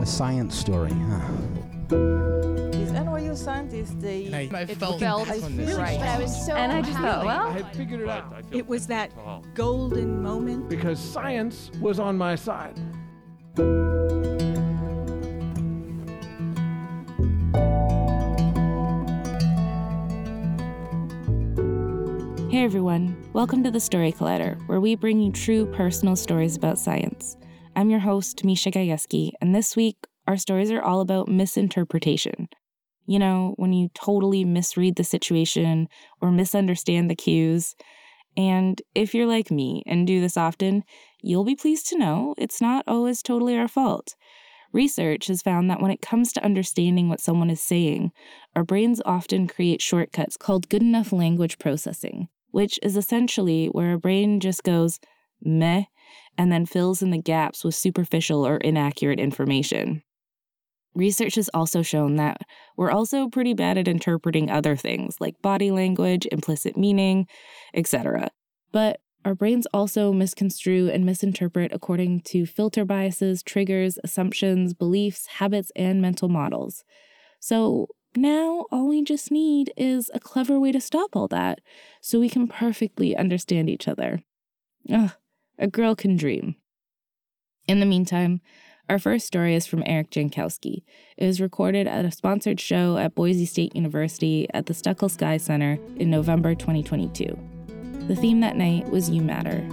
A science story, huh? Is NYU scientist uh, the I, I felt, felt on this. right. But I was so and I just thought, well, I figured it out It was that golden moment. because science was on my side. Hey everyone, welcome to the Story Collider, where we bring you true personal stories about science. I'm your host, Misha Gajewski, and this week our stories are all about misinterpretation. You know, when you totally misread the situation or misunderstand the cues. And if you're like me and do this often, you'll be pleased to know it's not always totally our fault. Research has found that when it comes to understanding what someone is saying, our brains often create shortcuts called good enough language processing, which is essentially where our brain just goes meh and then fills in the gaps with superficial or inaccurate information. Research has also shown that we're also pretty bad at interpreting other things like body language, implicit meaning, etc. But our brains also misconstrue and misinterpret according to filter biases, triggers, assumptions, beliefs, habits, and mental models. So now all we just need is a clever way to stop all that so we can perfectly understand each other. Ugh, a girl can dream. In the meantime, our first story is from Eric Jankowski. It was recorded at a sponsored show at Boise State University at the Stueckle Sky Center in November 2022. The theme that night was You Matter.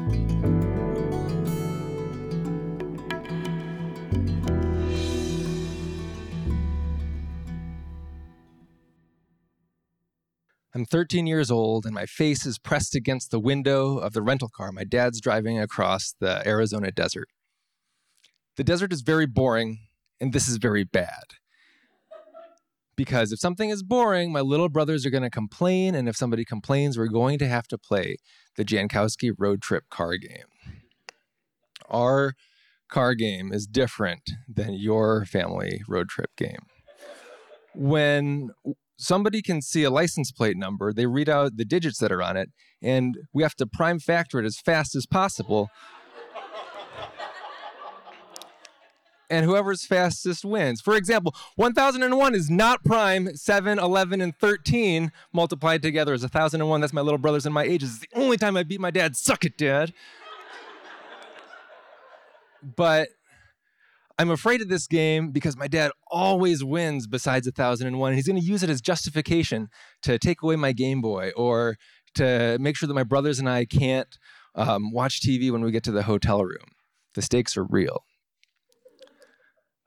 I'm 13 years old, and my face is pressed against the window of the rental car my dad's driving across the Arizona desert. The desert is very boring, and this is very bad. Because if something is boring, my little brothers are going to complain, and if somebody complains, we're going to have to play the Jankowski road trip car game. Our car game is different than your family road trip game. When somebody can see a license plate number, they read out the digits that are on it, and we have to prime factor it as fast as possible. and whoever's fastest wins. For example, 1001 is not prime, 7, 11, and 13 multiplied together is 1001. That's my little brothers and my ages. It's the only time I beat my dad. Suck it, dad. but I'm afraid of this game because my dad always wins besides 1001 and he's going to use it as justification to take away my Game Boy or to make sure that my brothers and I can't um, watch TV when we get to the hotel room. The stakes are real.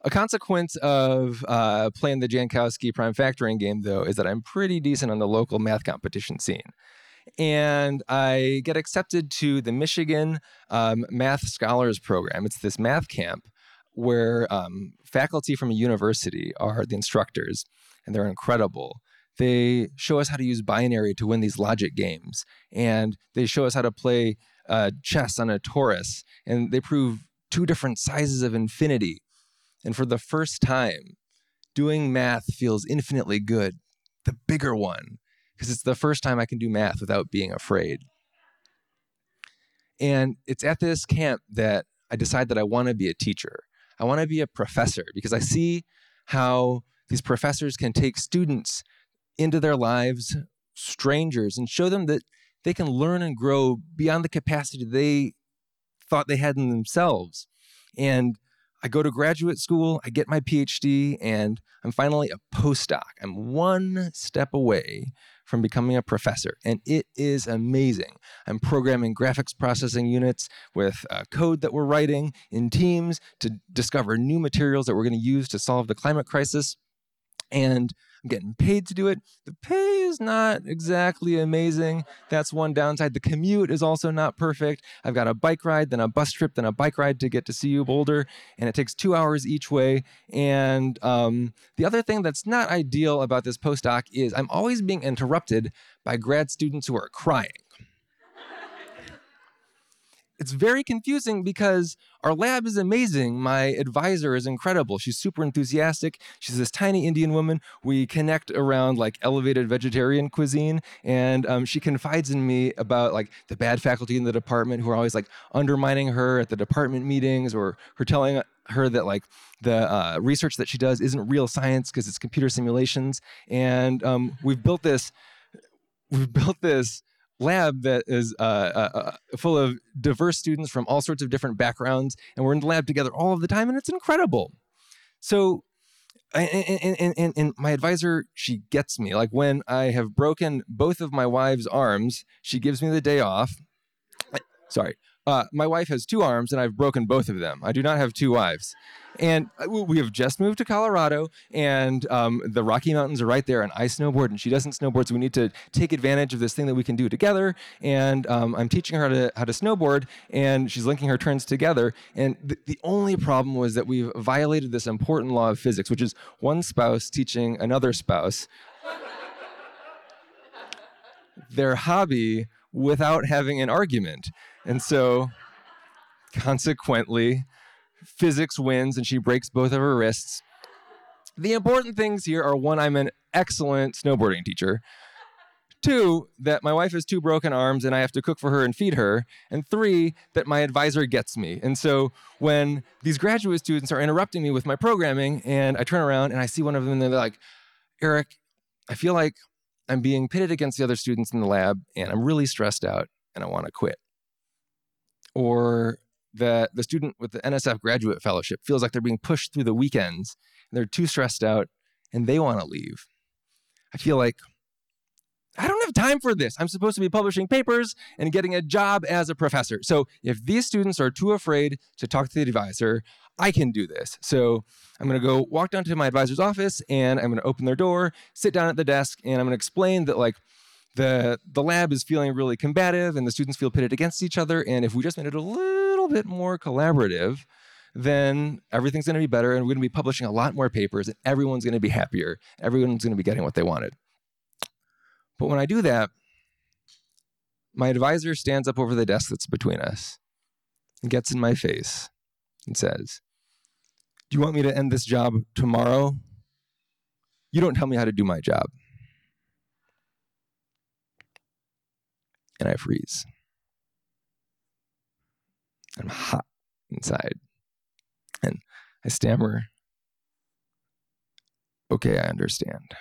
A consequence of uh, playing the Jankowski prime factoring game, though, is that I'm pretty decent on the local math competition scene. And I get accepted to the Michigan um, Math Scholars Program. It's this math camp where um, faculty from a university are the instructors, and they're incredible. They show us how to use binary to win these logic games, and they show us how to play uh, chess on a torus, and they prove two different sizes of infinity. And for the first time, doing math feels infinitely good, the bigger one, because it's the first time I can do math without being afraid. And it's at this camp that I decide that I want to be a teacher. I want to be a professor because I see how these professors can take students into their lives, strangers, and show them that they can learn and grow beyond the capacity they thought they had in themselves. And I go to graduate school, I get my PhD, and I'm finally a postdoc. I'm one step away from becoming a professor, and it is amazing. I'm programming graphics processing units with uh, code that we're writing in teams to discover new materials that we're going to use to solve the climate crisis. And I'm getting paid to do it. The pay is not exactly amazing. That's one downside. The commute is also not perfect. I've got a bike ride, then a bus trip, then a bike ride to get to CU Boulder, and it takes two hours each way. And um, the other thing that's not ideal about this postdoc is I'm always being interrupted by grad students who are crying it's very confusing because our lab is amazing. My advisor is incredible. She's super enthusiastic. She's this tiny Indian woman. We connect around like elevated vegetarian cuisine, and um, she confides in me about like the bad faculty in the department who are always like undermining her at the department meetings, or her telling her that like the uh, research that she does isn't real science because it's computer simulations. And um, we've built this. We've built this lab that is uh, uh, uh, full of diverse students from all sorts of different backgrounds, and we're in the lab together all of the time, and it's incredible. So, and, and, and, and my advisor, she gets me. Like when I have broken both of my wife's arms, she gives me the day off. Sorry, uh, my wife has two arms, and I've broken both of them. I do not have two wives. And uh, we have just moved to Colorado, and um, the Rocky Mountains are right there, and I snowboard, and she doesn't snowboard, so we need to take advantage of this thing that we can do together. And um, I'm teaching her how to, how to snowboard, and she's linking her turns together. And th- the only problem was that we've violated this important law of physics, which is one spouse teaching another spouse their hobby without having an argument. And so, consequently, physics wins and she breaks both of her wrists. The important things here are one, I'm an excellent snowboarding teacher. Two, that my wife has two broken arms and I have to cook for her and feed her. And three, that my advisor gets me. And so when these graduate students are interrupting me with my programming and I turn around and I see one of them and they're like, Eric, I feel like I'm being pitted against the other students in the lab and I'm really stressed out and I want to quit. Or that the student with the NSF graduate fellowship feels like they're being pushed through the weekends and they're too stressed out and they want to leave. I feel like I don't have time for this. I'm supposed to be publishing papers and getting a job as a professor. So if these students are too afraid to talk to the advisor, I can do this. So I'm going to go walk down to my advisor's office and I'm going to open their door, sit down at the desk, and I'm going to explain that like the the lab is feeling really combative and the students feel pitted against each other. And if we just made it a little bit more collaborative, then everything's going to be better and we're going to be publishing a lot more papers and everyone's going to be happier. Everyone's going to be getting what they wanted. But when I do that, my advisor stands up over the desk that's between us and gets in my face and says, Do you want me to end this job tomorrow? You don't tell me how to do my job. And I freeze. I'm hot inside. And I stammer, Okay, I understand.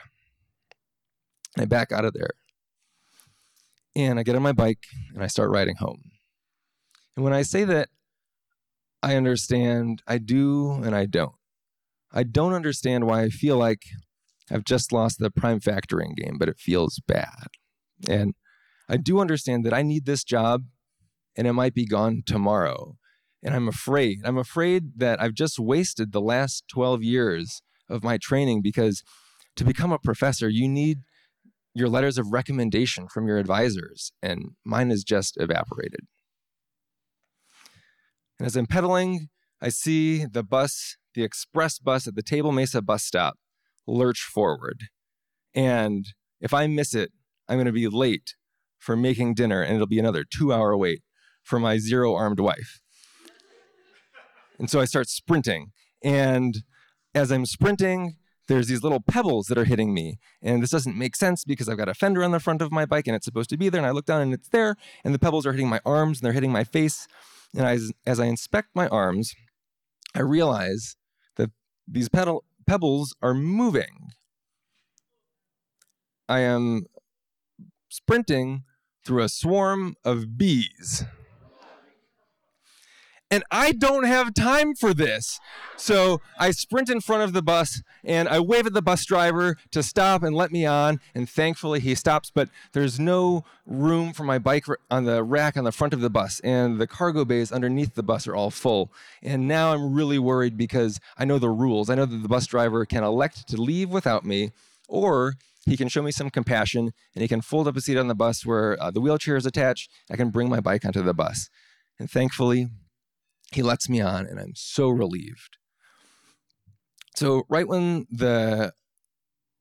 And I back out of there. And I get on my bike and I start riding home. And when I say that I understand, I do and I don't. I don't understand why I feel like I've just lost the prime factoring game, but it feels bad. And I do understand that I need this job and it might be gone tomorrow. And I'm afraid. I'm afraid that I've just wasted the last 12 years of my training because to become a professor, you need your letters of recommendation from your advisors, and mine has just evaporated. And as I'm pedaling, I see the bus, the express bus at the Table Mesa bus stop, lurch forward. And if I miss it, I'm going to be late for making dinner, and it'll be another two hour wait for my zero armed wife. And so I start sprinting. And as I'm sprinting, there's these little pebbles that are hitting me. And this doesn't make sense because I've got a fender on the front of my bike and it's supposed to be there. And I look down and it's there. And the pebbles are hitting my arms and they're hitting my face. And as, as I inspect my arms, I realize that these pedal, pebbles are moving. I am sprinting through a swarm of bees. And I don't have time for this. So I sprint in front of the bus and I wave at the bus driver to stop and let me on. And thankfully he stops, but there's no room for my bike on the rack on the front of the bus. And the cargo bays underneath the bus are all full. And now I'm really worried because I know the rules. I know that the bus driver can elect to leave without me or he can show me some compassion and he can fold up a seat on the bus where uh, the wheelchair is attached. I can bring my bike onto the bus. And thankfully, he lets me on, and I'm so relieved. So, right when the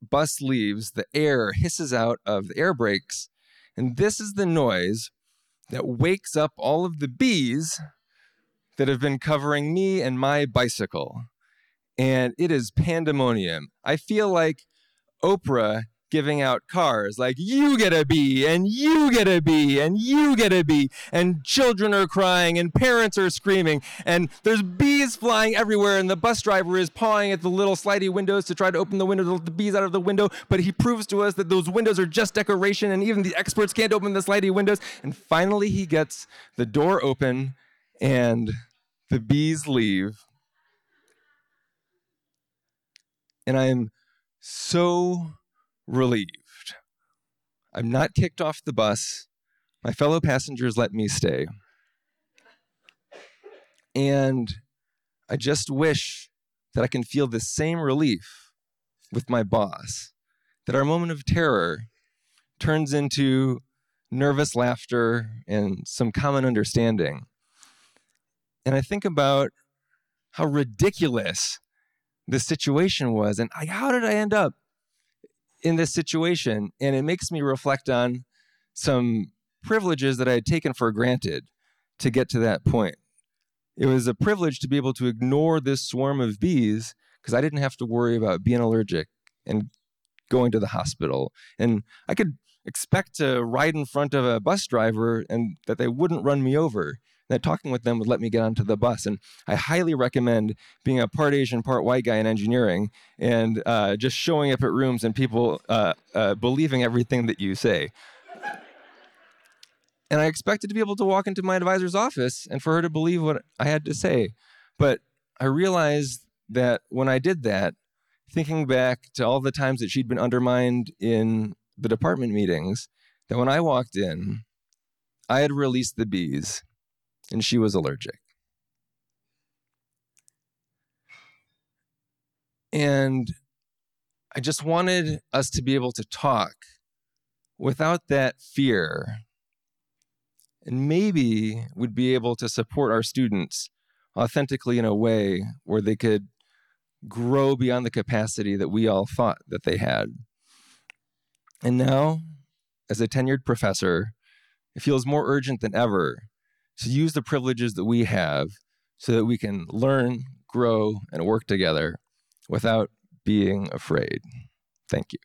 bus leaves, the air hisses out of the air brakes, and this is the noise that wakes up all of the bees that have been covering me and my bicycle. And it is pandemonium. I feel like Oprah giving out cars like you get a B and you get a B and you get a B and children are crying and parents are screaming and there's bees flying everywhere and the bus driver is pawing at the little slidey windows to try to open the window to let the bees out of the window but he proves to us that those windows are just decoration and even the experts can't open the slidey windows and finally he gets the door open and the bees leave. And I'm so relieved. I'm not kicked off the bus. My fellow passengers let me stay. And I just wish that I can feel the same relief with my boss, that our moment of terror turns into nervous laughter and some common understanding. And I think about how ridiculous the situation was and how did I end up in this situation. And it makes me reflect on some privileges that I had taken for granted to get to that point. It was a privilege to be able to ignore this swarm of bees because I didn't have to worry about being allergic and going to the hospital. And I could expect to ride in front of a bus driver and that they wouldn't run me over that talking with them would let me get onto the bus. And I highly recommend being a part Asian, part white guy in engineering and uh, just showing up at rooms and people uh, uh, believing everything that you say. And I expected to be able to walk into my advisor's office and for her to believe what I had to say. But I realized that when I did that, thinking back to all the times that she'd been undermined in the department meetings, that when I walked in, I had released the bees and she was allergic. And I just wanted us to be able to talk without that fear. And maybe we'd be able to support our students authentically in a way where they could grow beyond the capacity that we all thought that they had. And now, as a tenured professor, it feels more urgent than ever to use the privileges that we have so that we can learn, grow, and work together without being afraid. Thank you.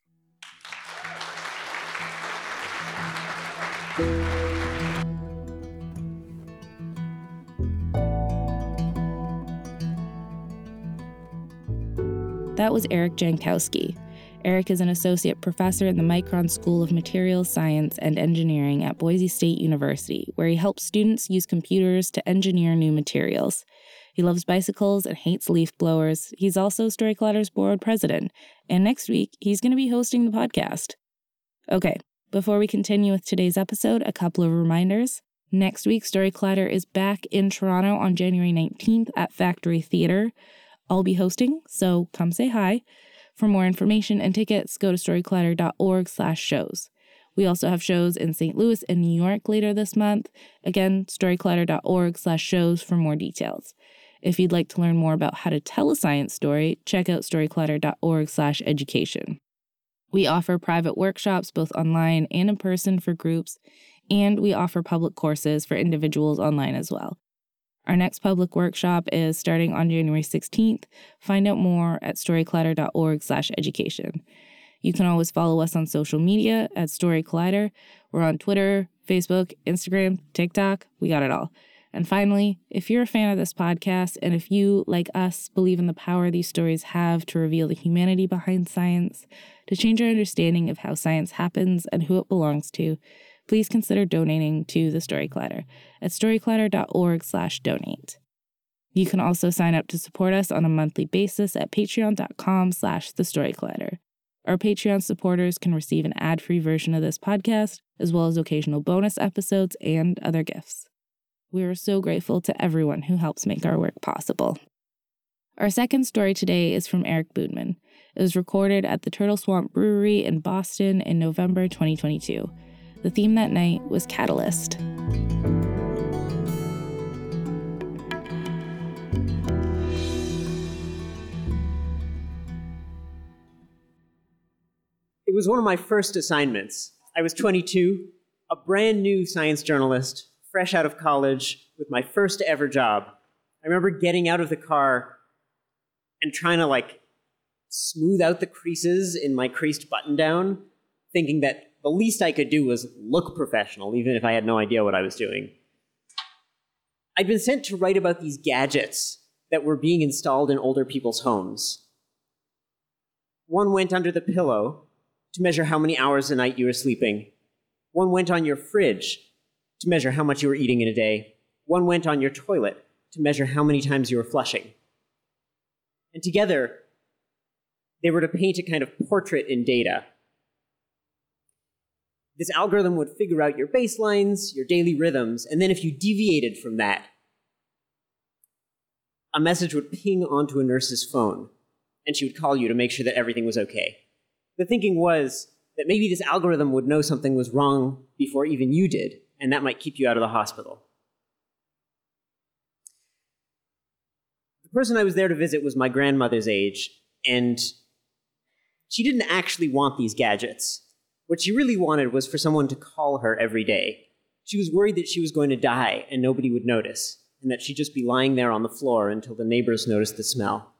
That was Eric Jankowski. Eric is an associate professor in the Micron School of Materials Science and Engineering at Boise State University, where he helps students use computers to engineer new materials. He loves bicycles and hates leaf blowers. He's also Story Collider's board president, and next week he's going to be hosting the podcast. Okay, before we continue with today's episode, a couple of reminders. Next week, Story Collider is back in Toronto on January 19th at Factory Theatre. I'll be hosting, so come say hi. For more information and tickets, go to storycollider.org slash shows. We also have shows in St. Louis and New York later this month. Again, storycollider.org slash shows for more details. If you'd like to learn more about how to tell a science story, check out storycollider.org slash education. We offer private workshops both online and in person for groups, and we offer public courses for individuals online as well. Our next public workshop is starting on January 16th. Find out more at storycollider.org/education. You can always follow us on social media at Story Collider. We're on Twitter, Facebook, Instagram, TikTok. We got it all. And finally, if you're a fan of this podcast and if you, like us, believe in the power these stories have to reveal the humanity behind science, to change our understanding of how science happens and who it belongs to, please consider donating to the Story Collider at slash donate. You can also sign up to support us on a monthly basis at patreon.com slash the story. Our Patreon supporters can receive an ad-free version of this podcast, as well as occasional bonus episodes and other gifts. We are so grateful to everyone who helps make our work possible. Our second story today is from Eric Boodman. It was recorded at the Turtle Swamp Brewery in Boston in November 2022. The theme that night was Catalyst. It was one of my first assignments. I was 22, a brand new science journalist, fresh out of college, with my first ever job. I remember getting out of the car and trying to like smooth out the creases in my creased button down, thinking that the least I could do was look professional, even if I had no idea what I was doing. I'd been sent to write about these gadgets that were being installed in older people's homes. One went under the pillow to measure how many hours a night you were sleeping. One went on your fridge to measure how much you were eating in a day. One went on your toilet to measure how many times you were flushing. And together, they were to paint a kind of portrait in data. This algorithm would figure out your baselines, your daily rhythms, and then if you deviated from that, a message would ping onto a nurse's phone, and she would call you to make sure that everything was okay. The thinking was that maybe this algorithm would know something was wrong before even you did, and that might keep you out of the hospital. The person I was there to visit was my grandmother's age, and she didn't actually want these gadgets. What she really wanted was for someone to call her every day. She was worried that she was going to die and nobody would notice, and that she'd just be lying there on the floor until the neighbors noticed the smell.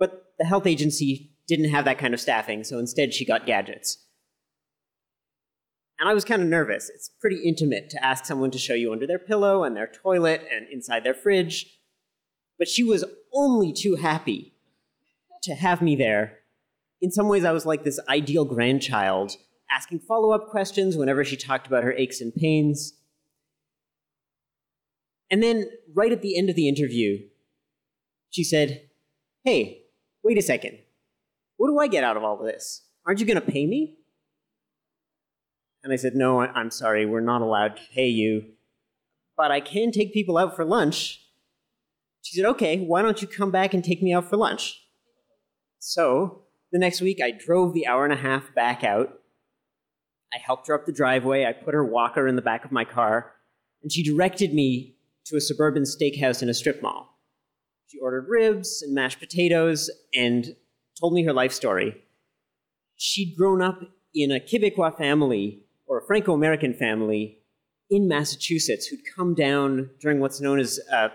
But the health agency didn't have that kind of staffing, so instead she got gadgets. And I was kind of nervous. It's pretty intimate to ask someone to show you under their pillow and their toilet and inside their fridge. But she was only too happy to have me there. In some ways, I was like this ideal grandchild, asking follow up questions whenever she talked about her aches and pains. And then, right at the end of the interview, she said, Hey, wait a second. What do I get out of all of this? Aren't you going to pay me? And I said, No, I'm sorry, we're not allowed to pay you, but I can take people out for lunch. She said, Okay, why don't you come back and take me out for lunch? So the next week, I drove the hour and a half back out. I helped her up the driveway. I put her walker in the back of my car, and she directed me to a suburban steakhouse in a strip mall. She ordered ribs and mashed potatoes and told me her life story. She'd grown up in a Quebecois family, or a Franco American family, in Massachusetts who'd come down during what's known as, uh,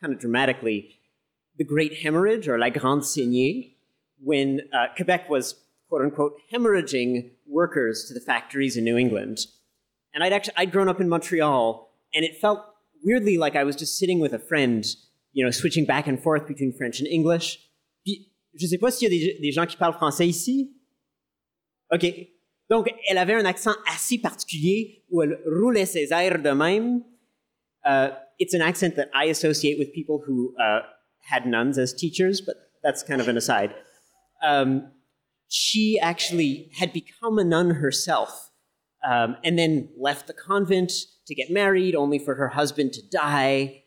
kind of dramatically, the Great Hemorrhage, or La Grande Saignée, when uh, Quebec was, quote unquote, hemorrhaging workers to the factories in New England. And I'd actually, I'd grown up in Montreal, and it felt weirdly like I was just sitting with a friend, you know, switching back and forth between French and English. Je sais pas s'il y a des, des gens qui parlent français ici. OK. Donc, elle avait un accent assez particulier où elle roulait ses airs de même. Uh, it's an accent that I associate with people who uh, had nuns as teachers, but that's kind of an aside. Um, she actually had become a nun herself um, and then left the convent to get married, only for her husband to die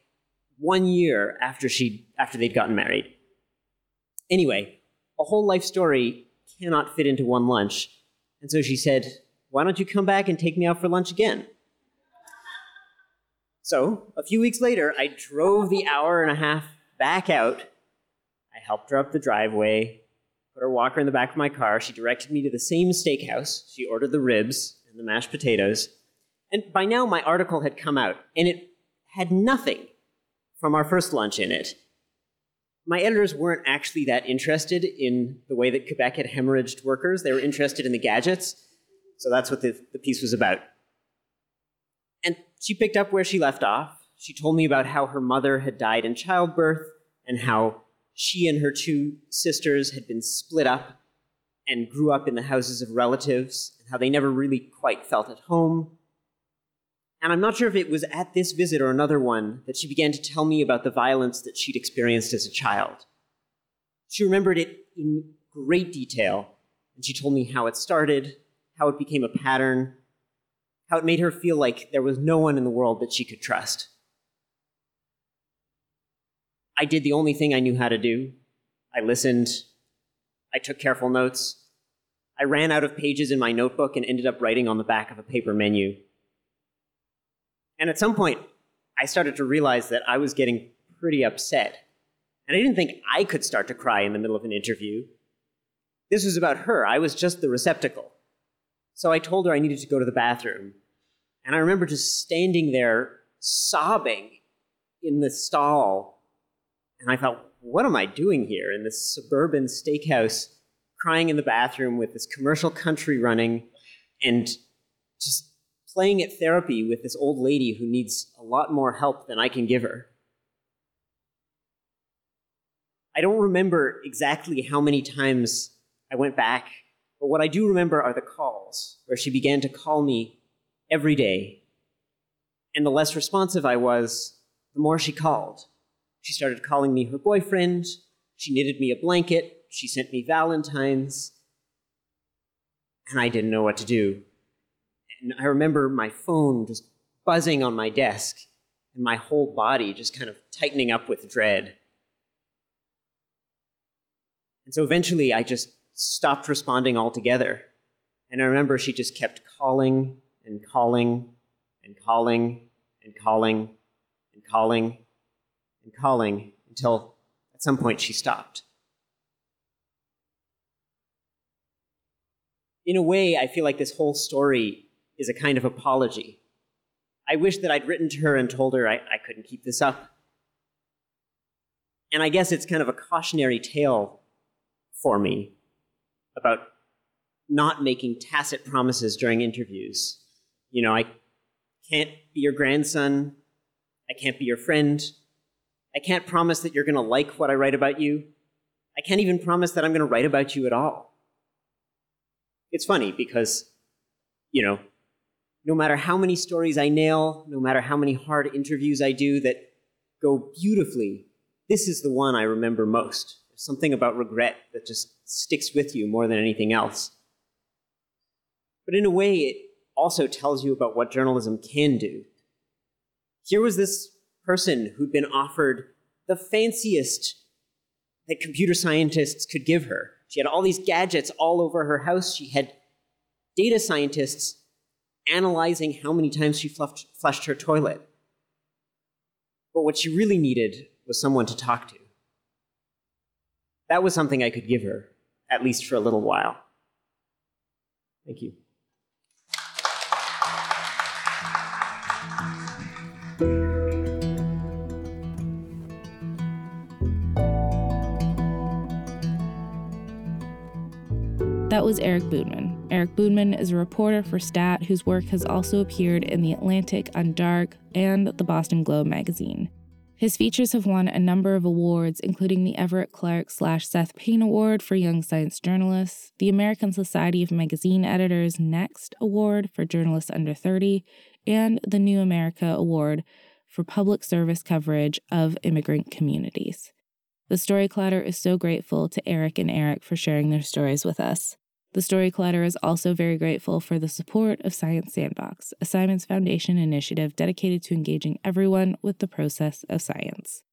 one year after, she, after they'd gotten married. Anyway, a whole life story cannot fit into one lunch. And so she said, Why don't you come back and take me out for lunch again? So, a few weeks later, I drove the hour and a half back out. I helped her up the driveway, put her walker in the back of my car. She directed me to the same steakhouse. She ordered the ribs and the mashed potatoes. And by now, my article had come out, and it had nothing from our first lunch in it. My editors weren't actually that interested in the way that Quebec had hemorrhaged workers. They were interested in the gadgets. So that's what the, the piece was about. And she picked up where she left off. She told me about how her mother had died in childbirth and how she and her two sisters had been split up and grew up in the houses of relatives, and how they never really quite felt at home. And I'm not sure if it was at this visit or another one that she began to tell me about the violence that she'd experienced as a child. She remembered it in great detail, and she told me how it started, how it became a pattern, how it made her feel like there was no one in the world that she could trust. I did the only thing I knew how to do. I listened. I took careful notes. I ran out of pages in my notebook and ended up writing on the back of a paper menu. And at some point, I started to realize that I was getting pretty upset. And I didn't think I could start to cry in the middle of an interview. This was about her. I was just the receptacle. So I told her I needed to go to the bathroom. And I remember just standing there sobbing in the stall. And I thought, what am I doing here in this suburban steakhouse, crying in the bathroom with this commercial country running and just playing at therapy with this old lady who needs a lot more help than I can give her? I don't remember exactly how many times I went back, but what I do remember are the calls where she began to call me every day. And the less responsive I was, the more she called. She started calling me her boyfriend. She knitted me a blanket. She sent me Valentine's. And I didn't know what to do. And I remember my phone just buzzing on my desk and my whole body just kind of tightening up with dread. And so eventually I just stopped responding altogether. And I remember she just kept calling and calling and calling and calling and calling and calling until at some point she stopped. In a way, I feel like this whole story is a kind of apology. I wish that I'd written to her and told her I, I couldn't keep this up. And I guess it's kind of a cautionary tale for me about not making tacit promises during interviews. You know, I can't be your grandson. I can't be your friend. I can't promise that you're going to like what I write about you. I can't even promise that I'm going to write about you at all. It's funny because, you know, no matter how many stories I nail, no matter how many hard interviews I do that go beautifully, this is the one I remember most. Something about regret that just sticks with you more than anything else. But in a way, it also tells you about what journalism can do. Here was this person who'd been offered the fanciest that computer scientists could give her. She had all these gadgets all over her house. She had data scientists analyzing how many times she flushed, flushed her toilet. But what she really needed was someone to talk to. That was something I could give her, at least for a little while. Thank you. That was Eric Boodman. Eric Boodman is a reporter for Stat whose work has also appeared in The Atlantic Undark and the Boston Globe magazine. His features have won a number of awards, including the Evert Clark slash Seth Payne Award for Young Science Journalists, the American Society of Magazine Editors Next Award for Journalists Under 30, and the New America Award for public service coverage of immigrant communities. The Story Collider is so grateful to Eric and Eric for sharing their stories with us. The Story Collider is also very grateful for the support of Science Sandbox, a Simons Foundation initiative dedicated to engaging everyone with the process of science.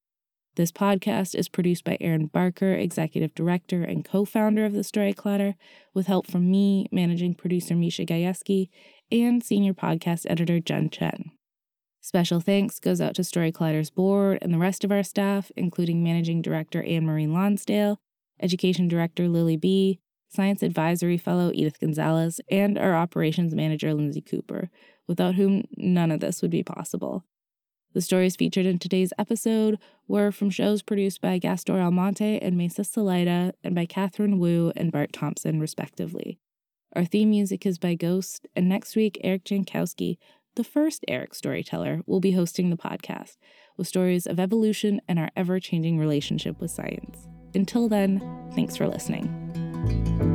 This podcast is produced by Erin Barker, executive director and co founder of The Story Collider, with help from me, managing producer Misha Gajewski, and senior podcast editor Jen Chen. Special thanks goes out to Story Collider's board and the rest of our staff, including managing director Anne Marie Lonsdale, education director Lily B., Science Advisory Fellow Edith Gonzalez, and our Operations Manager Lindsay Cooper, without whom none of this would be possible. The stories featured in today's episode were from shows produced by Gastor Almonte and Mesa Salida and by Catherine Wu and Bart Thompson, respectively. Our theme music is by Ghost, and next week, Eric Jankowski, the first Eric storyteller, will be hosting the podcast with stories of evolution and our ever changing relationship with science. Until then, thanks for listening. Música